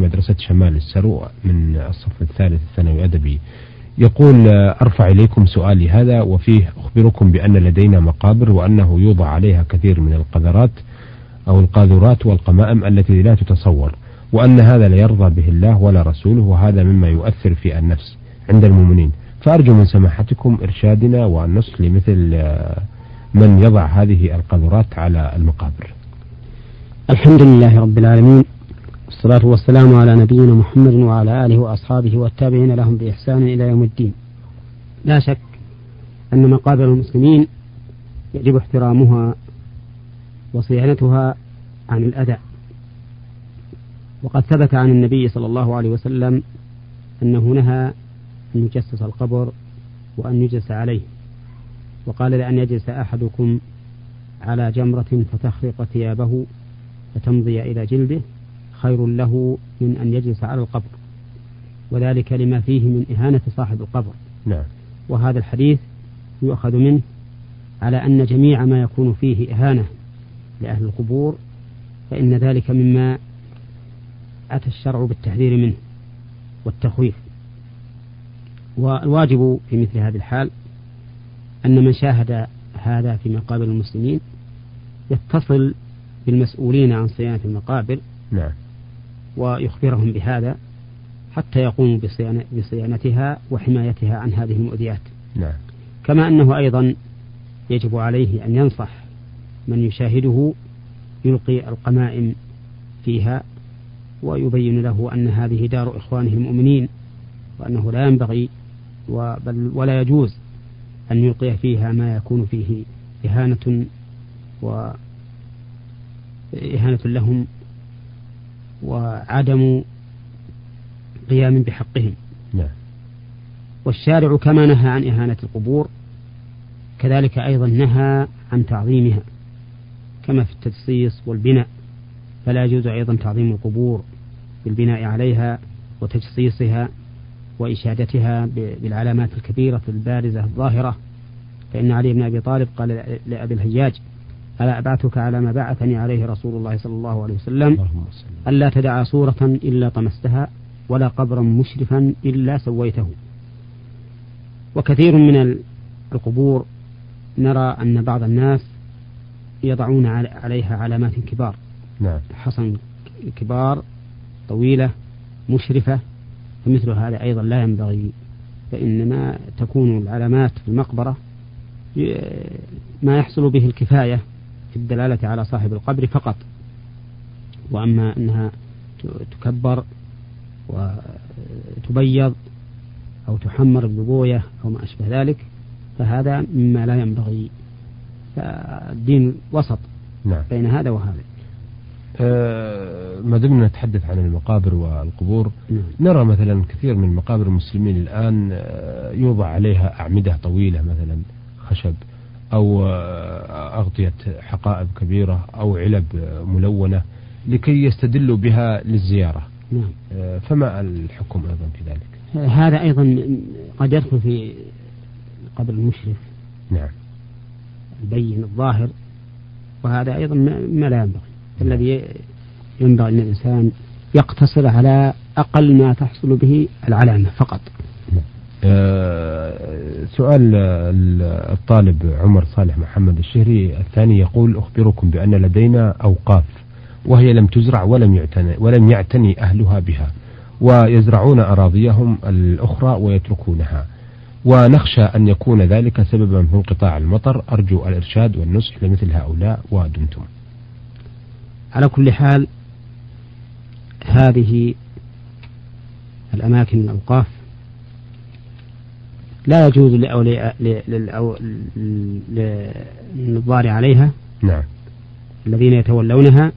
مدرسة شمال السرو من الصف الثالث الثانوي أدبي. يقول أرفع إليكم سؤالي هذا وفيه أخبركم بأن لدينا مقابر وأنه يوضع عليها كثير من القذرات أو القاذورات والقمائم التي لا تتصور وأن هذا لا يرضى به الله ولا رسوله وهذا مما يؤثر في النفس عند المؤمنين. فأرجو من سماحتكم إرشادنا والنصح لمثل من يضع هذه القاذورات على المقابر. الحمد لله رب العالمين. والصلاة والسلام على نبينا محمد وعلى آله وأصحابه والتابعين لهم بإحسان إلى يوم الدين. لا شك أن مقابر المسلمين يجب احترامها وصيانتها عن الأذى. وقد ثبت عن النبي صلى الله عليه وسلم أنه نهى أن يجسس القبر وأن يجلس عليه. وقال لأن يجلس أحدكم على جمرة فتخرق ثيابه فتمضي إلى جلده خير له من أن يجلس على القبر. وذلك لما فيه من إهانة صاحب القبر. نعم. وهذا الحديث يؤخذ منه على أن جميع ما يكون فيه إهانة لأهل القبور فإن ذلك مما أتى الشرع بالتحذير منه والتخويف. والواجب في مثل هذه الحال أن من شاهد هذا في مقابر المسلمين يتصل بالمسؤولين عن صيانة المقابر نعم. ويخبرهم بهذا حتى يقوموا بصيانتها وحمايتها عن هذه المؤذيات. نعم. كما أنه أيضا يجب عليه أن ينصح من يشاهده يلقي القمائم فيها ويبين له أن هذه دار إخوانه المؤمنين وأنه لا ينبغي بل ولا يجوز أن يلقي فيها ما يكون فيه إهانة و إهانة لهم وعدم قيام بحقهم. نعم. والشارع كما نهى عن إهانة القبور كذلك أيضا نهى عن تعظيمها كما في التجصيص والبناء. فلا يجوز أيضا تعظيم القبور بالبناء عليها وتجصيصها وإشادتها بالعلامات الكبيرة البارزة الظاهرة. فإن علي بن أبي طالب قال لأبي الهياج ألا أبعثك على ما بعثني عليه رسول الله صلى الله عليه وسلم. ألا تدع صورة إلا طمستها ولا قبرا مشرفا إلا سويته. وكثير من القبور نرى أن بعض الناس يضعون عليها علامات كبار. نعم. حصن كبار طويلة مشرفة فمثل هذا أيضا لا ينبغي فإنما تكون العلامات في المقبرة ما يحصل به الكفاية. في الدلالة على صاحب القبر فقط. وأما أنها تكبر وتبيض أو تحمر ببوية أو ما أشبه ذلك فهذا مما لا ينبغي. فالدين وسط نعم. بين هذا وهذا. أه ما دمنا نتحدث عن المقابر والقبور. نعم. نرى مثلا كثير من مقابر المسلمين الآن آه، يوضع عليها أعمدة طويلة مثلا خشب. أو أغطية حقائب كبيرة أو علب ملونة لكي يستدلوا بها للزيارة. نعم. آه، فما الحكم أيضا في ذلك؟ هذا أيضا قد يدخل في قبر المشرف. نعم. البين الظاهر. وهذا أيضا ما لا ينبغي. الذي ينبغي أن الإنسان يقتصر على أقل ما تحصل به العلامة فقط. سؤال الطالب عمر صالح محمد الشهري الثاني يقول أخبركم بأن لدينا أوقاف وهي لم تزرع ولم يعتني ولم يعتني أهلها بها ويزرعون أراضيهم الأخرى ويتركونها ونخشى أن يكون ذلك سببا في انقطاع المطر. أرجو الإرشاد والنصح لمثل هؤلاء ودمتم على كل حال هذه الأماكن الأوقاف لا يجوز لأولياء للنظار عليها. نعم. الذين يتولونها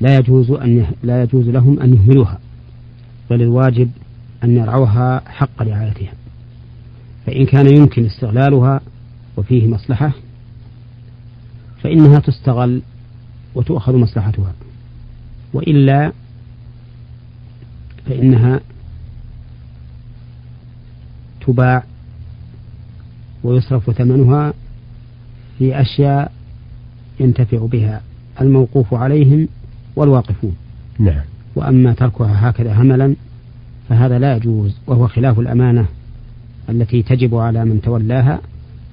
لا يجوز أن لا يجوز لهم أن يهملوها. بل الواجب أن يرعوها حق رعايتها. فإن كان يمكن استغلالها وفيه مصلحة فإنها تستغل وتؤخذ مصلحتها. وإلا فإنها تباع ويصرف ثمنها في أشياء ينتفع بها الموقوف عليهم والواقفون. نعم. وأما تركها هكذا هملا فهذا لا يجوز وهو خلاف الأمانة التي تجب على من تولاها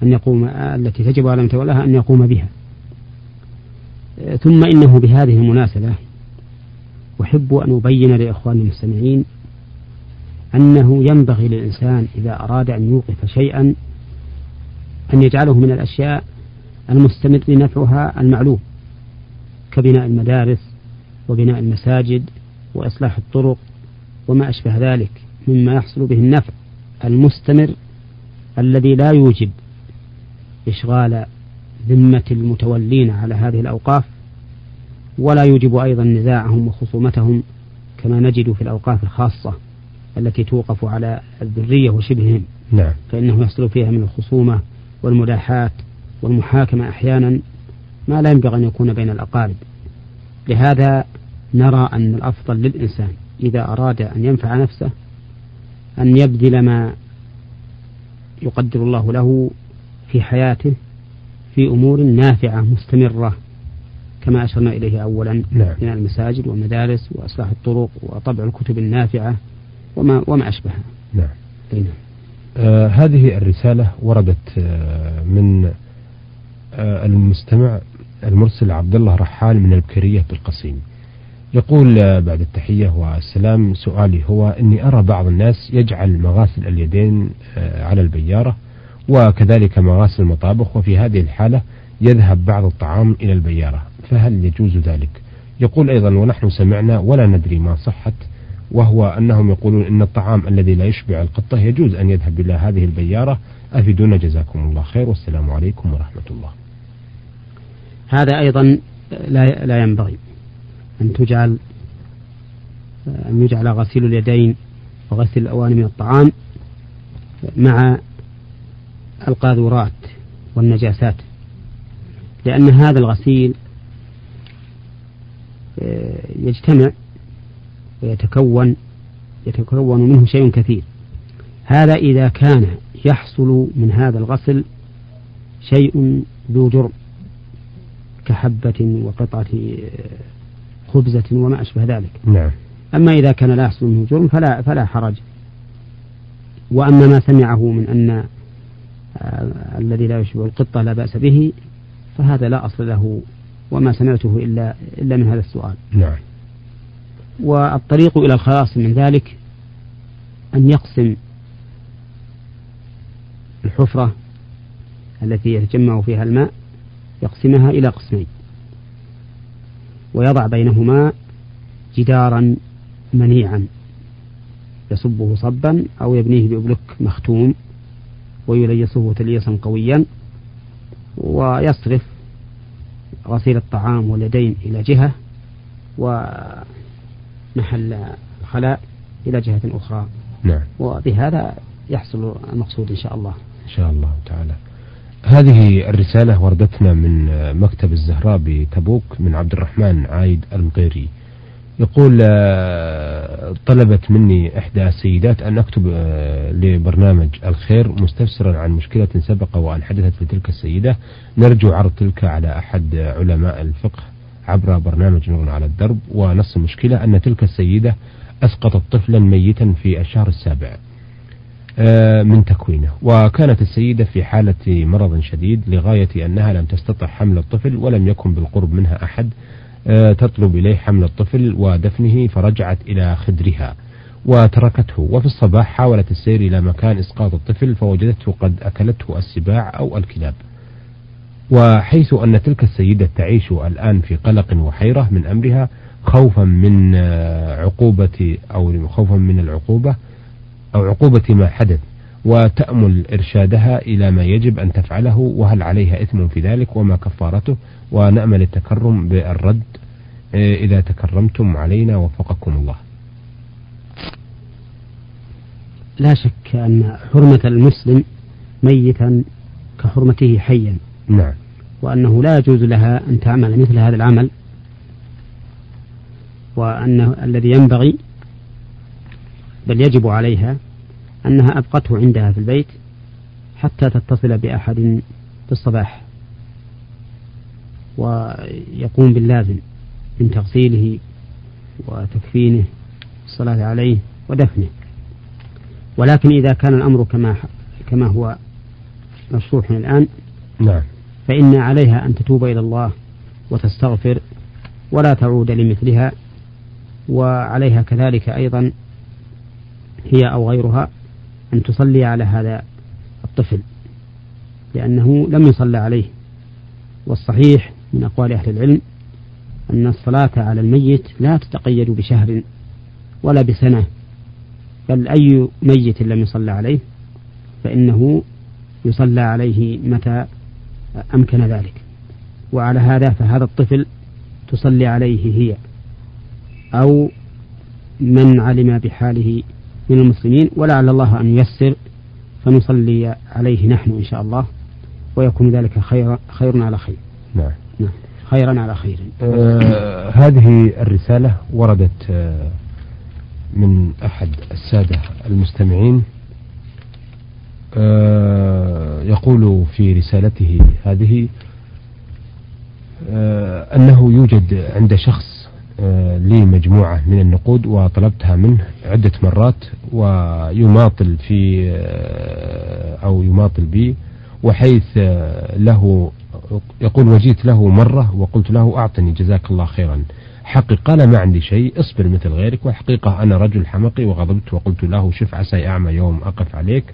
أن يقوم التي تجب على من تولاها أن يقوم بها. ثم إنه بهذه المناسبة أحب أن أبين لإخواني المستمعين أنه ينبغي للإنسان إذا أراد أن يوقف شيئا أن يجعله من الأشياء المستمر نفعها المعلوم كبناء المدارس وبناء المساجد وإصلاح الطرق وما أشبه ذلك مما يحصل به النفع المستمر الذي لا يوجب إشغال ذمة المتولين على هذه الأوقاف ولا يوجب أيضا نزاعهم وخصومتهم كما نجد في الأوقاف الخاصة التي توقف على الذرية وشبههم نعم. فإنه يحصل فيها من الخصومة والملاحات والمحاكمة أحيانا ما لا ينبغي أن يكون بين الأقارب لهذا نرى أن الأفضل للإنسان إذا أراد أن ينفع نفسه أن يبذل ما يقدر الله له في حياته في أمور نافعة مستمرة كما أشرنا إليه أولا نعم. من المساجد والمدارس وإصلاح الطرق وطبع الكتب النافعة وما وما أشبهها. نعم. آه هذه الرسالة وردت آه من آه المستمع المرسل عبد الله رحال من البكرية بالقصيم. يقول بعد التحية والسلام سؤالي هو أني أرى بعض الناس يجعل مغاسل اليدين على البيارة وكذلك مغاسل المطابخ وفي هذه الحالة يذهب بعض الطعام إلى البيارة فهل يجوز ذلك يقول أيضا ونحن سمعنا ولا ندري ما صحت وهو أنهم يقولون أن الطعام الذي لا يشبع القطة يجوز أن يذهب إلى هذه البيارة. أفيدونا جزاكم الله خير والسلام عليكم ورحمة الله. هذا أيضا لا لا ينبغي أن تجعل أن يجعل غسيل اليدين وغسل الأواني من الطعام مع القاذورات والنجاسات لأن هذا الغسيل آه، يجتمع ويتكون يتكون منه شيء كثير. هذا إذا كان يحصل من هذا الغسل شيء ذو جرم كحبة وقطعة خبزة وما أشبه ذلك. نعم. أما إذا كان لا يحصل منه جرم فلا فلا حرج. وأما ما سمعه من أن آه، الذي لا يشبه القطة لا بأس به فهذا لا أصل له وما سمعته إلا إلا من هذا السؤال. نعم. والطريق إلى الخلاص من ذلك أن يقسم الحفرة التي يتجمع فيها الماء يقسمها إلى قسمين. ويضع بينهما جدارا منيعا. يصبه صبا أو يبنيه بأبلك مختوم ويليسه تليسا قويا. ويصرف غسيل الطعام واليدين إلى جهة ومحل الخلاء إلى جهة أخرى. نعم. وبهذا يحصل المقصود إن شاء الله. إن شاء الله تعالى. هذه الرسالة وردتنا من مكتب الزهراء بتبوك من عبد الرحمن عايد المغيري يقول آه، طلبت مني إحدى السيدات أن أكتب آه، لبرنامج الخير مستفسرا عن مشكلة سبق وأن حدثت لتلك السيدة. نرجو عرض تلك على أحد علماء الفقه. عبر برنامج نور على الدرب. ونص المشكلة أن تلك السيدة أسقطت طفلا ميتا في الشهر السابع آه، من تكوينه. وكانت السيدة في حالة مرض شديد لغاية أنها لم تستطع حمل الطفل ولم يكن بالقرب منها أحد آه، تطلب إليه حمل الطفل ودفنه فرجعت إلى خدرها وتركته. وفي الصباح حاولت السير إلى مكان إسقاط الطفل فوجدته قد أكلته السباع أو الكلاب. وحيث أن تلك السيدة تعيش الآن في قلق وحيرة من أمرها خوفا من آه، عقوبة أو خوفا من العقوبة أو عقوبة ما حدث وتأمل إرشادها إلى ما يجب أن تفعله وهل عليها إثم في ذلك وما كفارته ونأمل التكرم بالرد آه، إذا تكرمتم علينا وفقكم الله. لا شك أن حرمة المسلم ميتا كحرمته حيا. نعم. وأنه لا يجوز لها أن تعمل مثل هذا العمل وأنه الذي ينبغي بل يجب عليها أنها أبقته عندها في البيت حتى تتصل بأحد في الصباح ويقوم باللازم من تغسيله وتكفينه الصلاة عليه ودفنه. ولكن إذا كان الأمر كما كما هو مشروح الآن نعم. فإن عليها أن تتوب إلى الله وتستغفر ولا تعود لمثلها وعليها كذلك أيضا هي أو غيرها أن تصلي على هذا الطفل لأنه لم يصلى عليه. والصحيح من أقوال أهل العلم أن الصلاة على الميت لا تتقيد بشهر ولا بسنة بل أي ميت لم يصلى عليه فإنه يصلى عليه متى أمكن ذلك. وعلى هذا فهذا الطفل تصلي عليه هي. أو من علم بحاله من المسلمين ولعل الله أن ييسر فنصلي عليه نحن إن شاء الله ويكون ذلك خير خير على خير. نعم. نعم. خيرا على خير. آه هذه الرسالة وردت آه من أحد السادة المستمعين. يقول في رسالته هذه آه أنه يوجد عند شخص آه لي مجموعة من النقود وطلبتها منه عدة مرات ويماطل في آه أو يماطل بي وحيث آه له يقول وجيت له مرة وقلت له أعطني جزاك الله خيرا. حقيقة قال ما عندي شيء اصبر مثل غيرك وحقيقة أنا رجل حمقي وغضبت وقلت له شف عسى أعمى يوم أقف عليك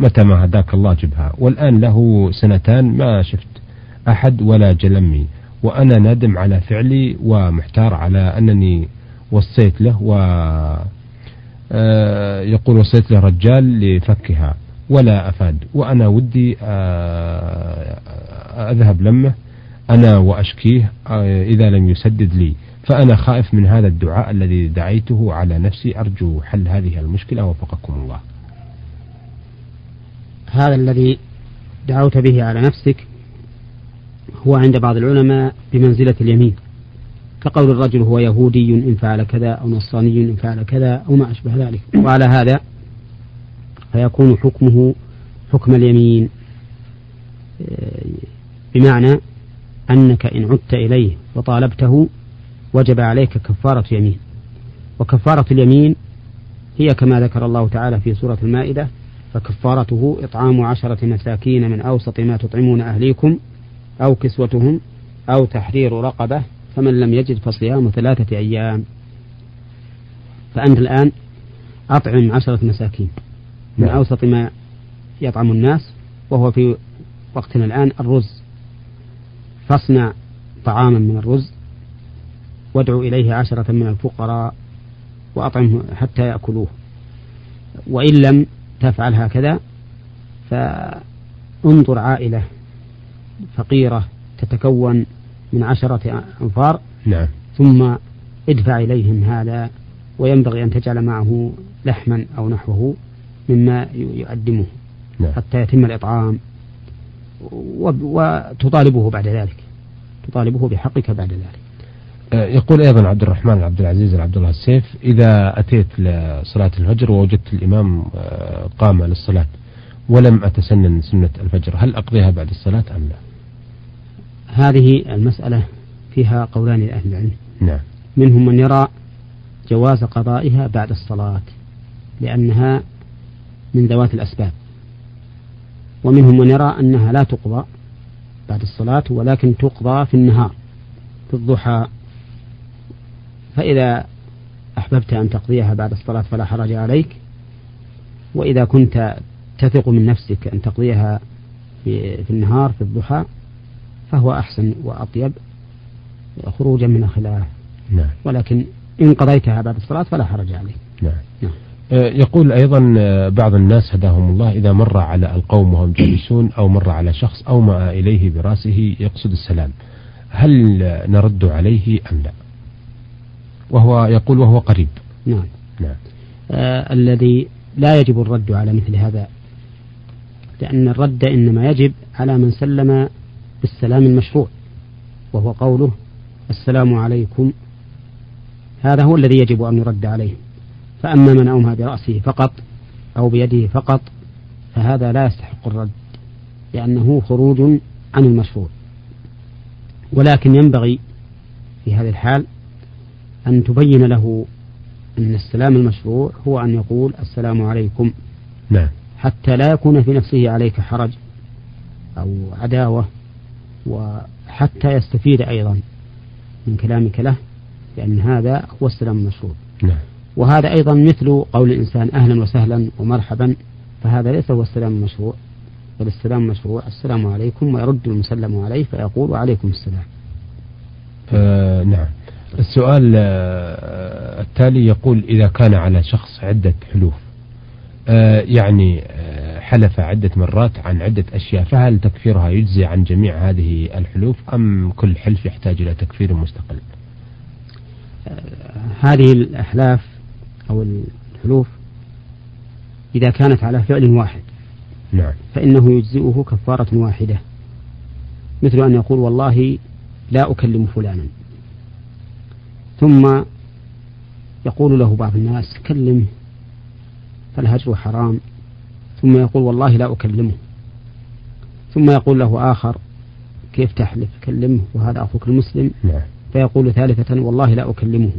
متى ما هداك الله جبها والآن له سنتان ما شفت أحد ولا جلمي وأنا نادم على فعلي ومحتار على أنني وصيت له و آه، يقول وصيت له رجال لفكها ولا أفاد. وأنا ودي آه، أذهب لمه أنا وأشكيه آه، إذا لم يسدد لي. فأنا خائف من هذا الدعاء الذي دعيته على نفسي. أرجو حل هذه المشكلة. وفقكم الله. هذا الذي دعوت به على نفسك هو عند بعض العلماء بمنزلة اليمين. كقول الرجل هو يهودي إن فعل كذا أو نصراني إن فعل كذا أو ما أشبه ذلك. وعلى هذا فيكون حكمه حكم اليمين. بمعنى أنك إن عدت إليه وطالبته وجب عليك كفارة يمين وكفارة اليمين هي كما ذكر الله تعالى في سورة المائدة فكفارته إطعام عشرة مساكين من أوسط ما تطعمون أهليكم أو كسوتهم أو تحرير رقبة فمن لم يجد فصيام ثلاثة أيام. فأنت الآن أطعم عشرة مساكين من نعم. أوسط ما يطعم الناس وهو في وقتنا الآن الرز. فاصنع طعاما من الرز وادعو إليه عشرة من الفقراء وأطعمه حتى يأكلوه وإن لم تفعل هكذا فانظر عائلة فقيرة تتكون من عشرة أنفار نعم. ثم ادفع إليهم هذا وينبغي أن تجعل معه لحما أو نحوه مما يقدمه نعم. حتى يتم الإطعام وتطالبه بعد ذلك تطالبه بحقك بعد ذلك آه، يقول أيضا عبد الرحمن عبد العزيز عبد الله السيف إذا أتيت لصلاة الفجر ووجدت الإمام آه، قام للصلاة ولم أتسنن سنة الفجر هل أقضيها بعد الصلاة أم لا؟ هذه المسألة فيها قولان لأهل العلم. نعم. منهم من يرى جواز قضائها بعد الصلاة لأنها من ذوات الأسباب. ومنهم من يرى أنها لا تقضى بعد الصلاة ولكن تقضى في النهار في الضحى فإذا أحببت أن تقضيها بعد الصلاة فلا حرج عليك وإذا كنت تثق من نفسك أن تقضيها في, في النهار في الضحى فهو أحسن وأطيب خروجا من الخلاف نعم. ولكن إن قضيتها بعد الصلاة فلا حرج عليك نعم. نعم. آه، يقول أيضا آه، بعض الناس هداهم الله إذا مر على القوم وهم جالسون أو مر على شخص أومأ إليه برأسه يقصد السلام هل نرد عليه أم لا؟ وهو يقول وهو قريب. نعم. نعم. آه الذي لا يجب الرد على مثل هذا لأن الرد إنما يجب على من سلم بالسلام المشروع وهو قوله السلام عليكم. هذا هو الذي يجب أن يرد عليه. فأما من أومى برأسه فقط أو بيده فقط فهذا لا يستحق الرد لأنه خروج عن المشروع. ولكن ينبغي في هذه الحال أن تبين له أن السلام المشروع هو أن يقول السلام عليكم. نعم. حتى لا يكون في نفسه عليك حرج أو عداوة وحتى يستفيد أيضا من كلامك له لأن هذا هو السلام المشروع. نعم. وهذا أيضا مثل قول الإنسان أهلا وسهلا ومرحبا فهذا ليس هو السلام المشروع بل السلام المشروع السلام عليكم ويرد المسلم عليه فيقول وعليكم السلام. آه نعم. السؤال آه التالي يقول إذا كان على شخص عدة حلوف آه يعني آه حلف عدة مرات عن عدة أشياء فهل تكفيرها يجزي عن جميع هذه الحلوف أم كل حلف يحتاج إلى تكفير مستقل؟ هذه الأحلاف أو الحلوف إذا كانت على فعل واحد. نعم. فإنه يجزئه كفارة واحدة. مثل أن يقول والله لا أكلم فلانا. ثم يقول له بعض الناس كلمه فالهجر حرام. ثم يقول والله لا أكلمه. ثم يقول له آخر كيف تحلف؟ كلمه وهذا أخوك المسلم. نعم. فيقول ثالثة والله لا أكلمه.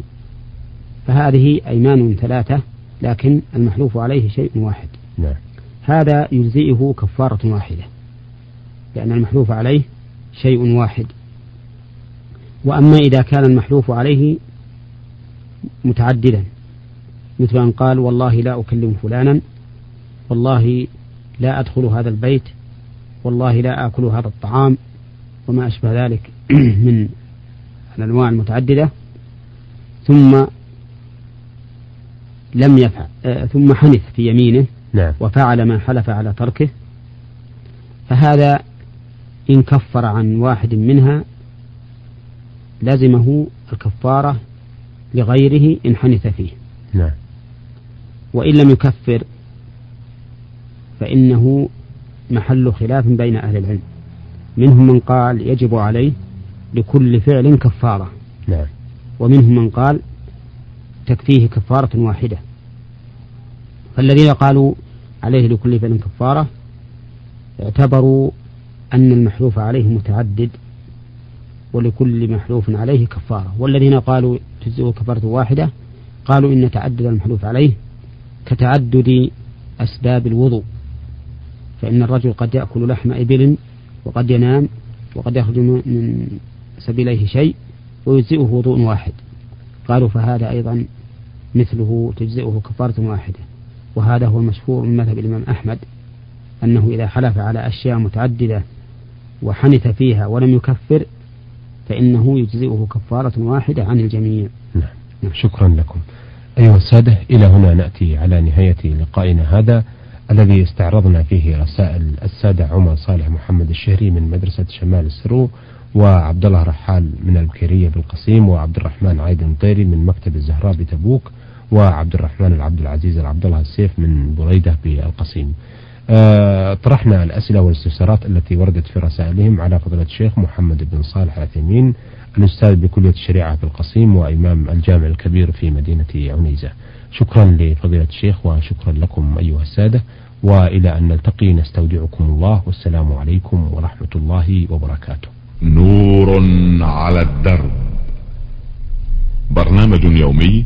فهذه أيمان ثلاثة لكن المحلوف عليه شيء واحد. نعم. هذا يجزئه كفارة واحدة لأن المحلوف عليه شيء واحد. وأما إذا كان المحلوف عليه متعددا مثل أن قال والله لا أكلم فلانا والله لا أدخل هذا البيت والله لا آكل هذا الطعام وما أشبه ذلك من الأنواع المتعددة. ثم لم يفعل آه ثم حنث في يمينه نعم. وفعل ما حلف على تركه فهذا إن كفر عن واحد منها لزمه الكفارة لغيره إن حنث فيه نعم. وإن لم يكفر فإنه محل خلاف بين أهل العلم منهم من قال يجب عليه لكل فعل كفارة نعم. ومنهم من قال تكفيه كفارة واحدة فالذين قالوا عليه لكل فعل كفارة اعتبروا أن المحلوف عليه متعدد ولكل محلوف عليه كفارة والذين قالوا تجزئه كفارة واحدة قالوا إن تعدد المحلوف عليه كتعدد أسباب الوضوء فإن الرجل قد يأكل لحم إبل وقد ينام وقد يخرج من سبيليه شيء ويجزئه وضوء واحد قالوا فهذا أيضا مثله تجزئه كفارة واحدة وهذا هو المشهور من مذهب الإمام أحمد أنه إذا حلف على أشياء متعددة وحنث فيها ولم يكفر فإنه يجزئه كفارة واحدة عن الجميع نعم. شكرا لكم أيها السادة إلى هنا نأتي على نهاية لقائنا هذا الذي استعرضنا فيه رسائل السادة عمر صالح محمد الشهري من مدرسة شمال السرو وعبد الله رحال من البكيرية بالقصيم وعبد الرحمن عايد المطيري من مكتب الزهراء بتبوك وعبد الرحمن العبد العزيز العبد الله السيف من بريدة بالقصيم. آه، طرحنا الأسئلة والاستفسارات التي وردت في رسائلهم على فضيلة الشيخ محمد بن صالح العثيمين الأستاذ بكلية الشريعة في القصيم وإمام الجامع الكبير في مدينة عنيزة. شكرا لفضيلة الشيخ وشكرا لكم أيها السادة وإلى أن نلتقي نستودعكم الله والسلام عليكم ورحمة الله وبركاته. نور على الدرب. برنامج يومي